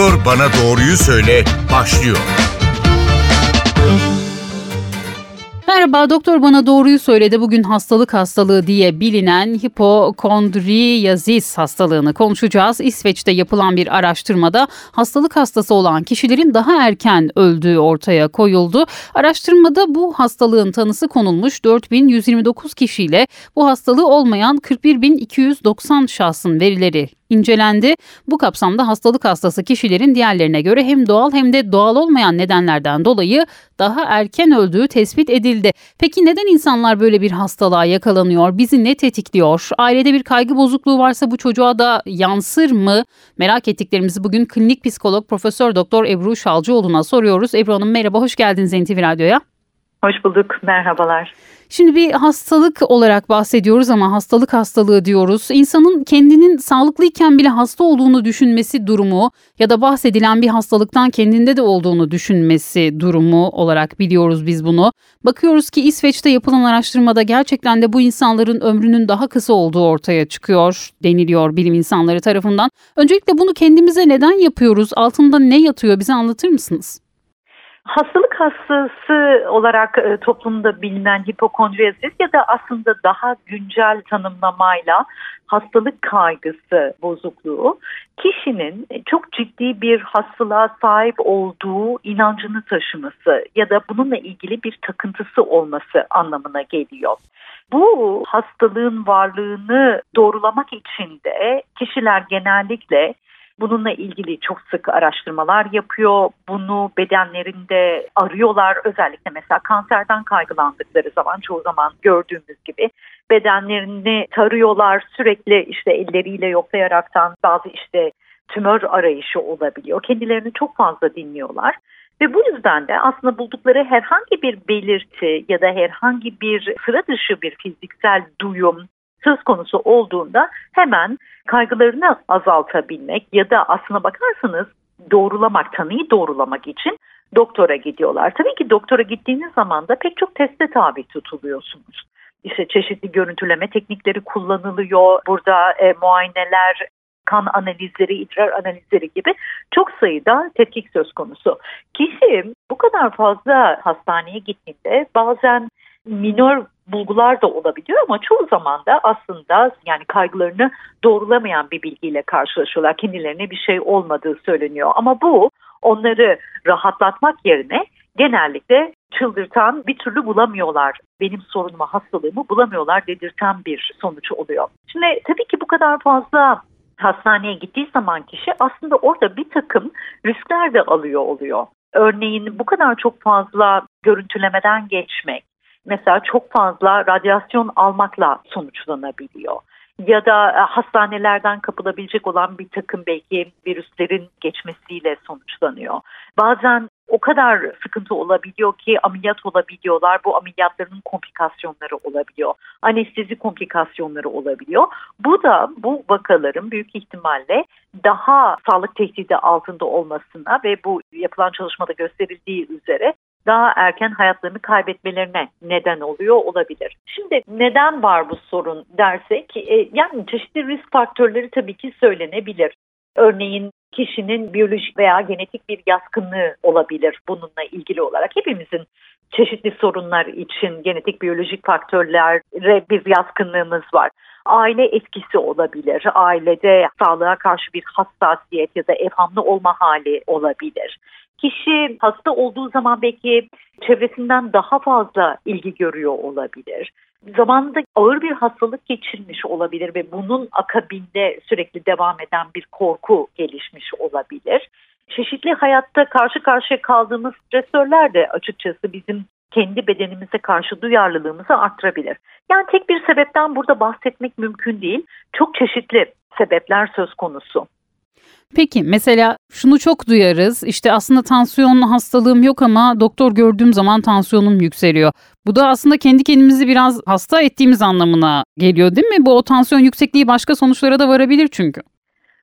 Doktor Bana Doğruyu Söyle başlıyor. Merhaba doktor bana doğruyu söyledi. Bugün hastalık hastalığı diye bilinen hipokondriyazis hastalığını konuşacağız. İsveç'te yapılan bir araştırmada hastalık hastası olan kişilerin daha erken öldüğü ortaya koyuldu. Araştırmada bu hastalığın tanısı konulmuş 4129 kişiyle bu hastalığı olmayan 41290 şahsın verileri incelendi. Bu kapsamda hastalık hastası kişilerin diğerlerine göre hem doğal hem de doğal olmayan nedenlerden dolayı daha erken öldüğü tespit edildi. Peki neden insanlar böyle bir hastalığa yakalanıyor? Bizi ne tetikliyor? Ailede bir kaygı bozukluğu varsa bu çocuğa da yansır mı? Merak ettiklerimizi bugün klinik psikolog Profesör Doktor Ebru Şalcıoğlu'na soruyoruz. Ebru Hanım merhaba, hoş geldiniz NTV Radyo'ya. Hoş bulduk, merhabalar. Şimdi bir hastalık olarak bahsediyoruz ama hastalık hastalığı diyoruz. İnsanın kendinin sağlıklıyken bile hasta olduğunu düşünmesi durumu ya da bahsedilen bir hastalıktan kendinde de olduğunu düşünmesi durumu olarak biliyoruz biz bunu. Bakıyoruz ki İsveç'te yapılan araştırmada gerçekten de bu insanların ömrünün daha kısa olduğu ortaya çıkıyor deniliyor bilim insanları tarafından. Öncelikle bunu kendimize neden yapıyoruz? Altında ne yatıyor bize anlatır mısınız? Hastalık hastası olarak e, toplumda bilinen hipokondriyazis ya da aslında daha güncel tanımlamayla hastalık kaygısı bozukluğu kişinin çok ciddi bir hastalığa sahip olduğu inancını taşıması ya da bununla ilgili bir takıntısı olması anlamına geliyor. Bu hastalığın varlığını doğrulamak için de kişiler genellikle Bununla ilgili çok sık araştırmalar yapıyor. Bunu bedenlerinde arıyorlar. Özellikle mesela kanserden kaygılandıkları zaman çoğu zaman gördüğümüz gibi bedenlerini tarıyorlar. Sürekli işte elleriyle yoklayaraktan bazı işte tümör arayışı olabiliyor. Kendilerini çok fazla dinliyorlar. Ve bu yüzden de aslında buldukları herhangi bir belirti ya da herhangi bir sıra dışı bir fiziksel duyum söz konusu olduğunda hemen kaygılarını azaltabilmek ya da aslına bakarsanız doğrulamak, tanıyı doğrulamak için doktora gidiyorlar. Tabii ki doktora gittiğiniz zaman da pek çok teste tabi tutuluyorsunuz. İşte çeşitli görüntüleme teknikleri kullanılıyor. Burada e, muayeneler, kan analizleri, idrar analizleri gibi çok sayıda tetkik söz konusu. Kişi bu kadar fazla hastaneye gittiğinde bazen minor bulgular da olabiliyor ama çoğu zaman da aslında yani kaygılarını doğrulamayan bir bilgiyle karşılaşıyorlar. Kendilerine bir şey olmadığı söyleniyor ama bu onları rahatlatmak yerine genellikle çıldırtan bir türlü bulamıyorlar. Benim sorunumu, hastalığımı bulamıyorlar dedirten bir sonuç oluyor. Şimdi tabii ki bu kadar fazla hastaneye gittiği zaman kişi aslında orada bir takım riskler de alıyor oluyor. Örneğin bu kadar çok fazla görüntülemeden geçmek, mesela çok fazla radyasyon almakla sonuçlanabiliyor. Ya da e, hastanelerden kapılabilecek olan bir takım belki virüslerin geçmesiyle sonuçlanıyor. Bazen o kadar sıkıntı olabiliyor ki ameliyat olabiliyorlar. Bu ameliyatların komplikasyonları olabiliyor. Anestezi komplikasyonları olabiliyor. Bu da bu vakaların büyük ihtimalle daha sağlık tehdidi altında olmasına ve bu yapılan çalışmada gösterildiği üzere daha erken hayatlarını kaybetmelerine neden oluyor olabilir. Şimdi neden var bu sorun dersek e, yani çeşitli risk faktörleri tabii ki söylenebilir. Örneğin kişinin biyolojik veya genetik bir yaskınlığı olabilir bununla ilgili olarak. Hepimizin çeşitli sorunlar için genetik biyolojik faktörlere bir yaskınlığımız var. Aile etkisi olabilir. Ailede sağlığa karşı bir hassasiyet ya da evhamlı olma hali olabilir. Kişi hasta olduğu zaman belki çevresinden daha fazla ilgi görüyor olabilir. Zamanında ağır bir hastalık geçirmiş olabilir ve bunun akabinde sürekli devam eden bir korku gelişmiş olabilir. Çeşitli hayatta karşı karşıya kaldığımız stresörler de açıkçası bizim kendi bedenimize karşı duyarlılığımızı arttırabilir. Yani tek bir sebepten burada bahsetmek mümkün değil. Çok çeşitli sebepler söz konusu. Peki mesela şunu çok duyarız işte aslında tansiyon hastalığım yok ama doktor gördüğüm zaman tansiyonum yükseliyor. Bu da aslında kendi kendimizi biraz hasta ettiğimiz anlamına geliyor değil mi? Bu o tansiyon yüksekliği başka sonuçlara da varabilir çünkü.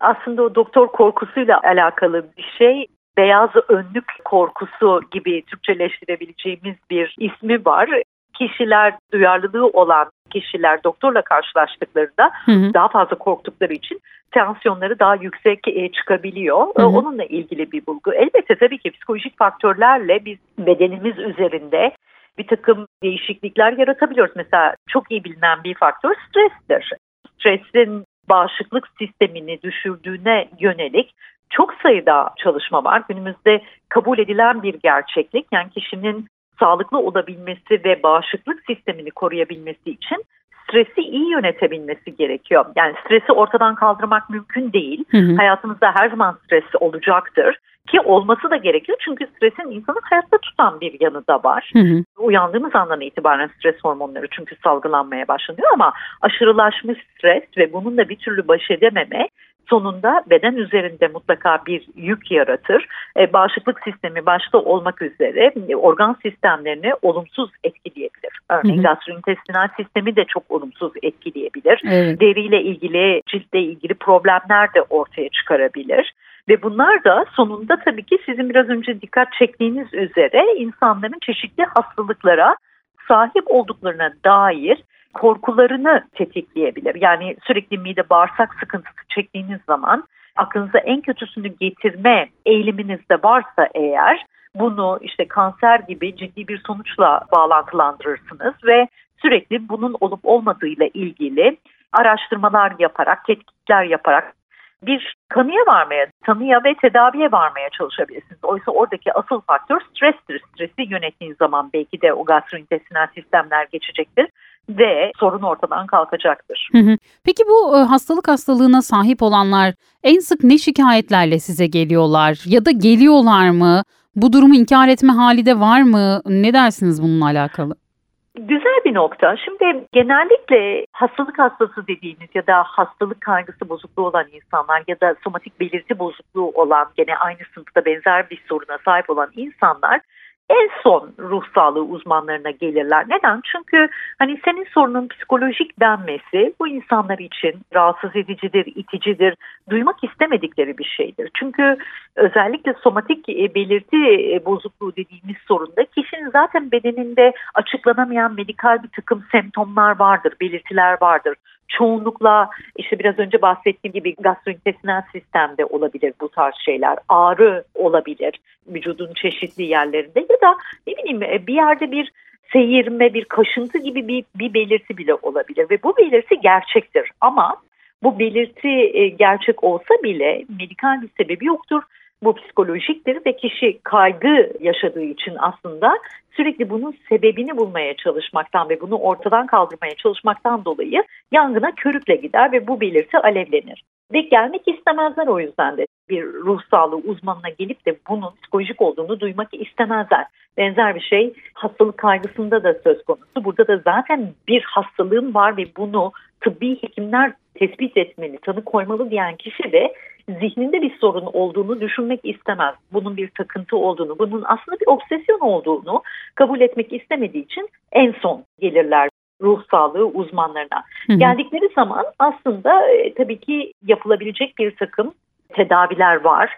Aslında o doktor korkusuyla alakalı bir şey beyaz önlük korkusu gibi Türkçeleştirebileceğimiz bir ismi var kişiler duyarlılığı olan kişiler doktorla karşılaştıklarında hı hı. daha fazla korktukları için tansiyonları daha yüksek e, çıkabiliyor. Hı hı. Onunla ilgili bir bulgu. Elbette tabii ki psikolojik faktörlerle biz bedenimiz üzerinde bir takım değişiklikler yaratabiliyoruz. Mesela çok iyi bilinen bir faktör strestir. Stresin bağışıklık sistemini düşürdüğüne yönelik çok sayıda çalışma var. Günümüzde kabul edilen bir gerçeklik. Yani kişinin sağlıklı olabilmesi ve bağışıklık sistemini koruyabilmesi için stresi iyi yönetebilmesi gerekiyor. Yani stresi ortadan kaldırmak mümkün değil. Hı hı. Hayatımızda her zaman stres olacaktır. Ki olması da gerekiyor çünkü stresin insanı hayatta tutan bir yanı da var. Hı hı. Uyandığımız andan itibaren stres hormonları çünkü salgılanmaya başlanıyor ama aşırılaşmış stres ve bununla bir türlü baş edememe sonunda beden üzerinde mutlaka bir yük yaratır. E, bağışıklık sistemi başta olmak üzere e, organ sistemlerini olumsuz etkileyebilir. Örneğin gastrointestinal sistemi de çok olumsuz etkileyebilir. Evet. Deriyle ilgili, ciltle ilgili problemler de ortaya çıkarabilir. Ve bunlar da sonunda tabii ki sizin biraz önce dikkat çektiğiniz üzere insanların çeşitli hastalıklara sahip olduklarına dair korkularını tetikleyebilir. Yani sürekli mide bağırsak sıkıntısı çektiğiniz zaman aklınıza en kötüsünü getirme eğiliminiz de varsa eğer bunu işte kanser gibi ciddi bir sonuçla bağlantılandırırsınız ve sürekli bunun olup olmadığıyla ilgili araştırmalar yaparak, tetkikler yaparak bir kanıya varmaya, tanıya ve tedaviye varmaya çalışabilirsiniz. Oysa oradaki asıl faktör strestir. Stresi yönettiğiniz zaman belki de o gastrointestinal sistemler geçecektir ve sorun ortadan kalkacaktır. Hı hı. Peki bu e, hastalık hastalığına sahip olanlar en sık ne şikayetlerle size geliyorlar ya da geliyorlar mı? Bu durumu inkar etme hali de var mı? Ne dersiniz bununla alakalı? Güzel bir nokta. Şimdi genellikle hastalık hastası dediğimiz ya da hastalık kaygısı bozukluğu olan insanlar ya da somatik belirti bozukluğu olan gene aynı sınıfta benzer bir soruna sahip olan insanlar en son ruh sağlığı uzmanlarına gelirler. Neden? Çünkü hani senin sorunun psikolojik denmesi bu insanlar için rahatsız edicidir, iticidir, duymak istemedikleri bir şeydir. Çünkü özellikle somatik e, belirti e, bozukluğu dediğimiz sorunda kişinin zaten bedeninde açıklanamayan medikal bir takım semptomlar vardır, belirtiler vardır çoğunlukla işte biraz önce bahsettiğim gibi gastrointestinal sistemde olabilir bu tarz şeyler. Ağrı olabilir vücudun çeşitli yerlerinde ya da ne bileyim e, bir yerde bir seyirme, bir kaşıntı gibi bir, bir belirti bile olabilir ve bu belirti gerçektir ama bu belirti e, gerçek olsa bile medikal bir sebebi yoktur bu psikolojiktir ve kişi kaygı yaşadığı için aslında sürekli bunun sebebini bulmaya çalışmaktan ve bunu ortadan kaldırmaya çalışmaktan dolayı yangına körükle gider ve bu belirti alevlenir. Ve gelmek istemezler o yüzden de bir ruh sağlığı uzmanına gelip de bunun psikolojik olduğunu duymak istemezler. Benzer bir şey hastalık kaygısında da söz konusu. Burada da zaten bir hastalığım var ve bunu tıbbi hekimler tespit etmeli, tanı koymalı diyen kişi de zihninde bir sorun olduğunu düşünmek istemez. Bunun bir takıntı olduğunu, bunun aslında bir obsesyon olduğunu kabul etmek istemediği için en son gelirler ruh sağlığı uzmanlarına. Hı hı. Geldikleri zaman aslında e, tabii ki yapılabilecek bir takım tedaviler var.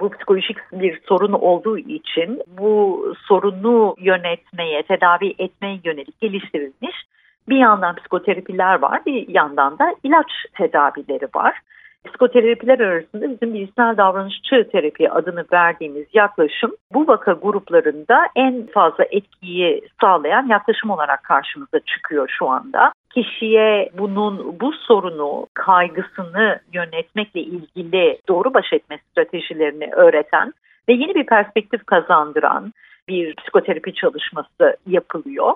Bu psikolojik bir sorun olduğu için bu sorunu yönetmeye, tedavi etmeye yönelik geliştirilmiş bir yandan psikoterapiler var, bir yandan da ilaç tedavileri var. Psikoterapiler arasında bizim bilişsel davranışçı terapi adını verdiğimiz yaklaşım bu vaka gruplarında en fazla etkiyi sağlayan yaklaşım olarak karşımıza çıkıyor şu anda. Kişiye bunun bu sorunu, kaygısını yönetmekle ilgili doğru baş etme stratejilerini öğreten ve yeni bir perspektif kazandıran bir psikoterapi çalışması yapılıyor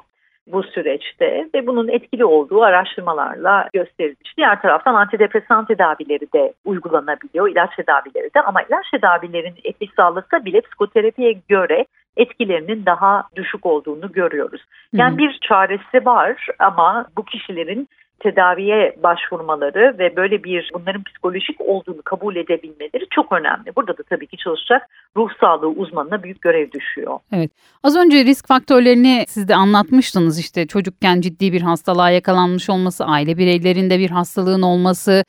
bu süreçte ve bunun etkili olduğu araştırmalarla gösterilmiş. Diğer taraftan antidepresan tedavileri de uygulanabiliyor, ilaç tedavileri de ama ilaç tedavilerinin etkisi sağlasa bile psikoterapiye göre etkilerinin daha düşük olduğunu görüyoruz. Yani bir çaresi var ama bu kişilerin tedaviye başvurmaları ve böyle bir bunların psikolojik olduğunu kabul edebilmeleri çok önemli. Burada da tabii ki çalışacak ruh sağlığı uzmanına büyük görev düşüyor. Evet. Az önce risk faktörlerini siz de anlatmıştınız. İşte çocukken ciddi bir hastalığa yakalanmış olması, aile bireylerinde bir hastalığın olması,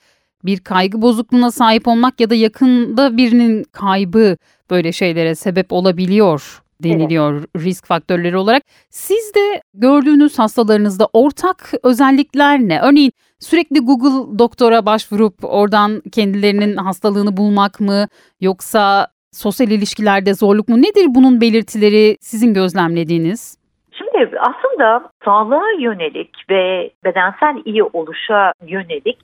bir kaygı bozukluğuna sahip olmak ya da yakında birinin kaybı böyle şeylere sebep olabiliyor deniliyor evet. risk faktörleri olarak. Siz de gördüğünüz hastalarınızda ortak özellikler ne? Örneğin sürekli Google doktora başvurup oradan kendilerinin hastalığını bulmak mı yoksa sosyal ilişkilerde zorluk mu? Nedir bunun belirtileri sizin gözlemlediğiniz? Şimdi aslında sağlığa yönelik ve bedensel iyi oluşa yönelik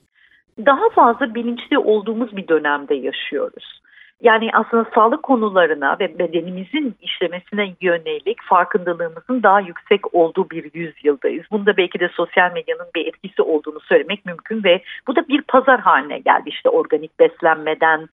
daha fazla bilinçli olduğumuz bir dönemde yaşıyoruz. Yani aslında sağlık konularına ve bedenimizin işlemesine yönelik farkındalığımızın daha yüksek olduğu bir yüzyıldayız. Bunda belki de sosyal medyanın bir etkisi olduğunu söylemek mümkün ve bu da bir pazar haline geldi. İşte organik beslenmeden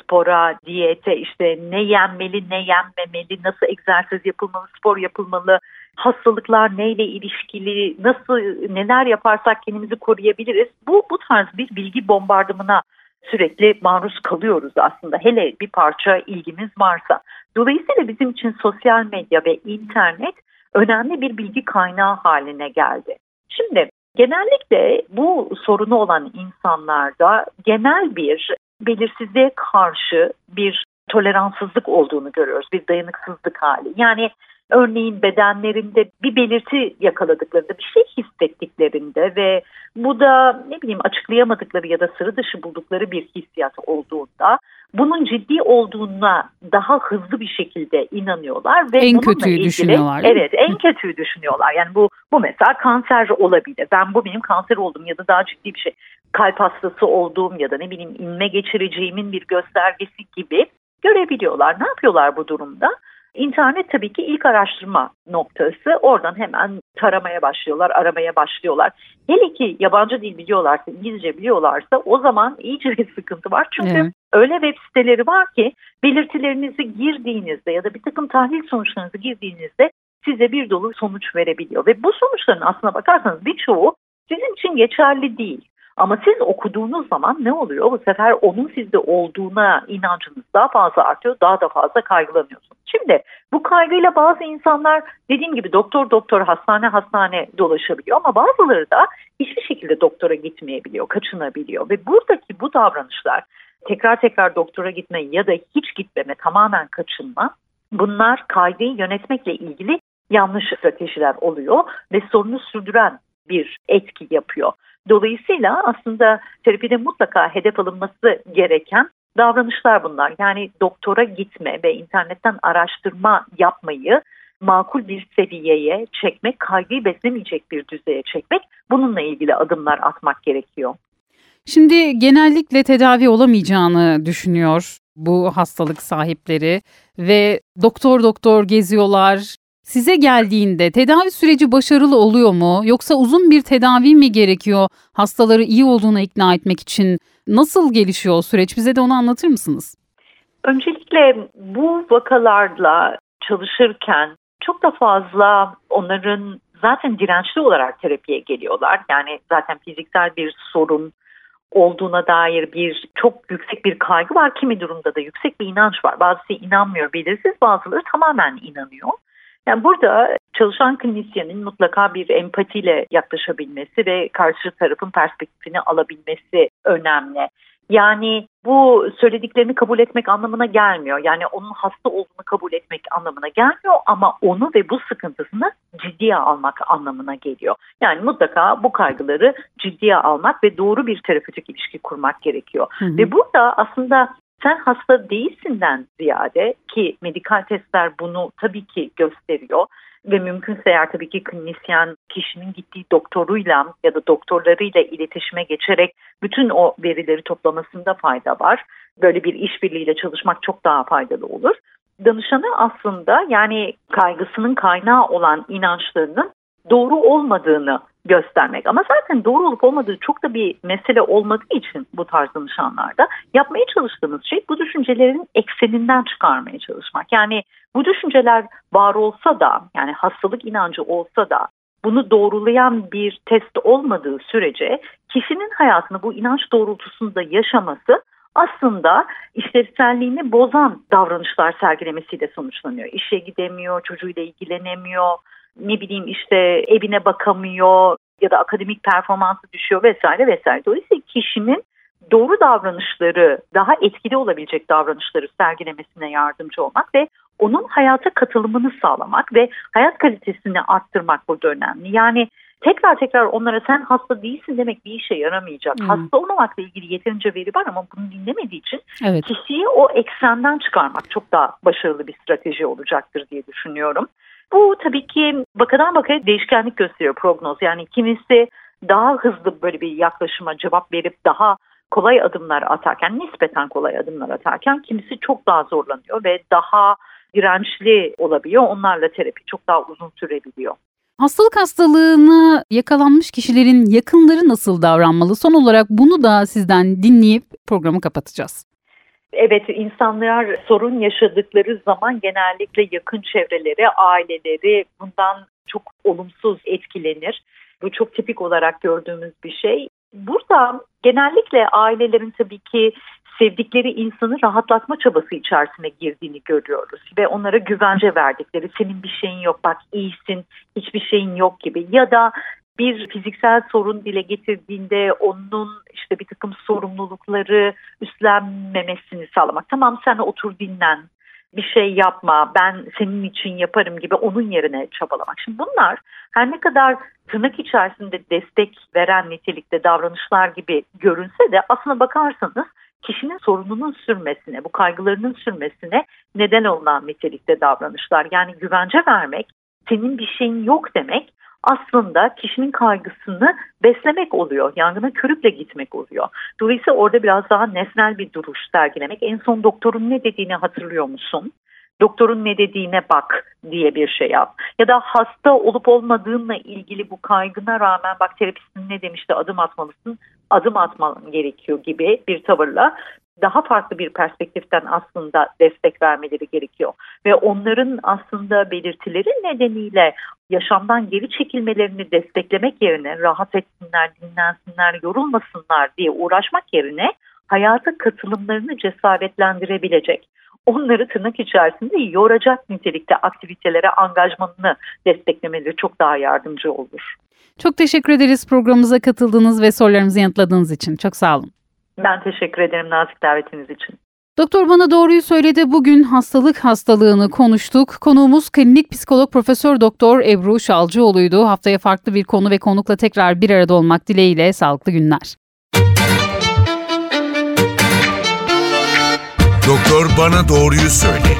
spora, diyete, işte ne yenmeli, ne yenmemeli, nasıl egzersiz yapılmalı, spor yapılmalı, hastalıklar neyle ilişkili, nasıl neler yaparsak kendimizi koruyabiliriz. Bu bu tarz bir bilgi bombardımına sürekli maruz kalıyoruz aslında. Hele bir parça ilgimiz varsa. Dolayısıyla bizim için sosyal medya ve internet önemli bir bilgi kaynağı haline geldi. Şimdi genellikle bu sorunu olan insanlarda genel bir belirsizliğe karşı bir toleranssızlık olduğunu görüyoruz. Bir dayanıksızlık hali. Yani örneğin bedenlerinde bir belirti yakaladıklarında, bir şey hissettiklerinde ve bu da ne bileyim açıklayamadıkları ya da sıra dışı buldukları bir hissiyat olduğunda bunun ciddi olduğuna daha hızlı bir şekilde inanıyorlar ve en kötüyü ilgili, düşünüyorlar. Evet, en kötüyü düşünüyorlar. Yani bu bu mesela kanser olabilir. Ben bu benim kanser oldum ya da daha ciddi bir şey kalp hastası olduğum ya da ne bileyim inme geçireceğimin bir göstergesi gibi görebiliyorlar. Ne yapıyorlar bu durumda? İnternet tabii ki ilk araştırma noktası. Oradan hemen taramaya başlıyorlar, aramaya başlıyorlar. Hele ki yabancı dil biliyorlarsa, İngilizce biliyorlarsa o zaman iyice bir sıkıntı var. Çünkü evet. öyle web siteleri var ki belirtilerinizi girdiğinizde ya da bir takım tahlil sonuçlarınızı girdiğinizde size bir dolu sonuç verebiliyor. Ve bu sonuçların aslına bakarsanız birçoğu sizin için geçerli değil. Ama siz okuduğunuz zaman ne oluyor? Bu sefer onun sizde olduğuna inancınız daha fazla artıyor, daha da fazla kaygılanıyorsunuz. Şimdi bu kaygıyla bazı insanlar dediğim gibi doktor doktor hastane hastane dolaşabiliyor ama bazıları da hiçbir şekilde doktora gitmeyebiliyor, kaçınabiliyor ve buradaki bu davranışlar tekrar tekrar doktora gitme ya da hiç gitmeme, tamamen kaçınma bunlar kaygıyı yönetmekle ilgili yanlış stratejiler oluyor ve sorunu sürdüren bir etki yapıyor. Dolayısıyla aslında terapide mutlaka hedef alınması gereken davranışlar bunlar. Yani doktora gitme ve internetten araştırma yapmayı makul bir seviyeye çekmek, kaygıyı beslemeyecek bir düzeye çekmek bununla ilgili adımlar atmak gerekiyor. Şimdi genellikle tedavi olamayacağını düşünüyor bu hastalık sahipleri ve doktor doktor geziyorlar, Size geldiğinde tedavi süreci başarılı oluyor mu yoksa uzun bir tedavi mi gerekiyor hastaları iyi olduğuna ikna etmek için? Nasıl gelişiyor süreç? Bize de onu anlatır mısınız? Öncelikle bu vakalarla çalışırken çok da fazla onların zaten dirençli olarak terapiye geliyorlar. Yani zaten fiziksel bir sorun olduğuna dair bir çok yüksek bir kaygı var. Kimi durumda da yüksek bir inanç var. Bazısı inanmıyor belirsiz bazıları tamamen inanıyor. Yani burada çalışan klinisyenin mutlaka bir empatiyle yaklaşabilmesi ve karşı tarafın perspektifini alabilmesi önemli. Yani bu söylediklerini kabul etmek anlamına gelmiyor. Yani onun hasta olduğunu kabul etmek anlamına gelmiyor ama onu ve bu sıkıntısını ciddiye almak anlamına geliyor. Yani mutlaka bu kaygıları ciddiye almak ve doğru bir terapötik ilişki kurmak gerekiyor. Hı hı. Ve burada aslında sen hasta değilsinden ziyade ki medikal testler bunu tabii ki gösteriyor ve mümkünse eğer tabii ki klinisyen kişinin gittiği doktoruyla ya da doktorlarıyla iletişime geçerek bütün o verileri toplamasında fayda var. Böyle bir işbirliğiyle çalışmak çok daha faydalı olur. Danışanı aslında yani kaygısının kaynağı olan inançlarının doğru olmadığını göstermek. Ama zaten doğru olup olmadığı çok da bir mesele olmadığı için bu tarz danışanlarda yapmaya çalıştığımız şey bu düşüncelerin ekseninden çıkarmaya çalışmak. Yani bu düşünceler var olsa da yani hastalık inancı olsa da bunu doğrulayan bir test olmadığı sürece kişinin hayatını bu inanç doğrultusunda yaşaması aslında işlevselliğini bozan davranışlar sergilemesiyle sonuçlanıyor. İşe gidemiyor, çocuğuyla ilgilenemiyor, ne bileyim işte evine bakamıyor ya da akademik performansı düşüyor vesaire vesaire. Dolayısıyla kişinin doğru davranışları, daha etkili olabilecek davranışları sergilemesine yardımcı olmak ve onun hayata katılımını sağlamak ve hayat kalitesini arttırmak burada önemli. Yani tekrar tekrar onlara sen hasta değilsin demek bir işe yaramayacak. Hmm. Hasta olmamakla ilgili yeterince veri var ama bunu dinlemediği için evet. kişiyi o eksenden çıkarmak çok daha başarılı bir strateji olacaktır diye düşünüyorum. Bu tabii ki vakadan vakaya değişkenlik gösteriyor prognoz. Yani kimisi daha hızlı böyle bir yaklaşıma cevap verip daha kolay adımlar atarken, nispeten kolay adımlar atarken kimisi çok daha zorlanıyor ve daha dirençli olabiliyor. Onlarla terapi çok daha uzun sürebiliyor. Hastalık hastalığını yakalanmış kişilerin yakınları nasıl davranmalı? Son olarak bunu da sizden dinleyip programı kapatacağız. Evet insanlar sorun yaşadıkları zaman genellikle yakın çevreleri, aileleri bundan çok olumsuz etkilenir. Bu çok tipik olarak gördüğümüz bir şey. Burada genellikle ailelerin tabii ki sevdikleri insanı rahatlatma çabası içerisine girdiğini görüyoruz ve onlara güvence verdikleri senin bir şeyin yok bak iyisin hiçbir şeyin yok gibi ya da bir fiziksel sorun dile getirdiğinde onun işte bir takım sorumlulukları üstlenmemesini sağlamak. Tamam sen otur dinlen bir şey yapma ben senin için yaparım gibi onun yerine çabalamak. Şimdi bunlar her ne kadar tırnak içerisinde destek veren nitelikte davranışlar gibi görünse de aslına bakarsanız kişinin sorununun sürmesine, bu kaygılarının sürmesine neden olan nitelikte davranışlar. Yani güvence vermek, senin bir şeyin yok demek aslında kişinin kaygısını beslemek oluyor. Yangına körükle gitmek oluyor. Dolayısıyla orada biraz daha nesnel bir duruş sergilemek. En son doktorun ne dediğini hatırlıyor musun? Doktorun ne dediğine bak diye bir şey yap. Ya da hasta olup olmadığınla ilgili bu kaygına rağmen bak terapistin ne demişti adım atmalısın, adım atman gerekiyor gibi bir tavırla daha farklı bir perspektiften aslında destek vermeleri gerekiyor. Ve onların aslında belirtileri nedeniyle yaşamdan geri çekilmelerini desteklemek yerine rahat etsinler, dinlensinler, yorulmasınlar diye uğraşmak yerine hayata katılımlarını cesaretlendirebilecek, onları tırnak içerisinde yoracak nitelikte aktivitelere angajmanını desteklemeleri çok daha yardımcı olur. Çok teşekkür ederiz programımıza katıldığınız ve sorularımızı yanıtladığınız için. Çok sağ olun. Ben teşekkür ederim nazik davetiniz için. Doktor bana doğruyu söyledi. Bugün hastalık hastalığını konuştuk. Konuğumuz klinik psikolog Profesör Doktor Ebru Şalcıoğlu'ydu. Haftaya farklı bir konu ve konukla tekrar bir arada olmak dileğiyle sağlıklı günler. Doktor bana doğruyu söyle.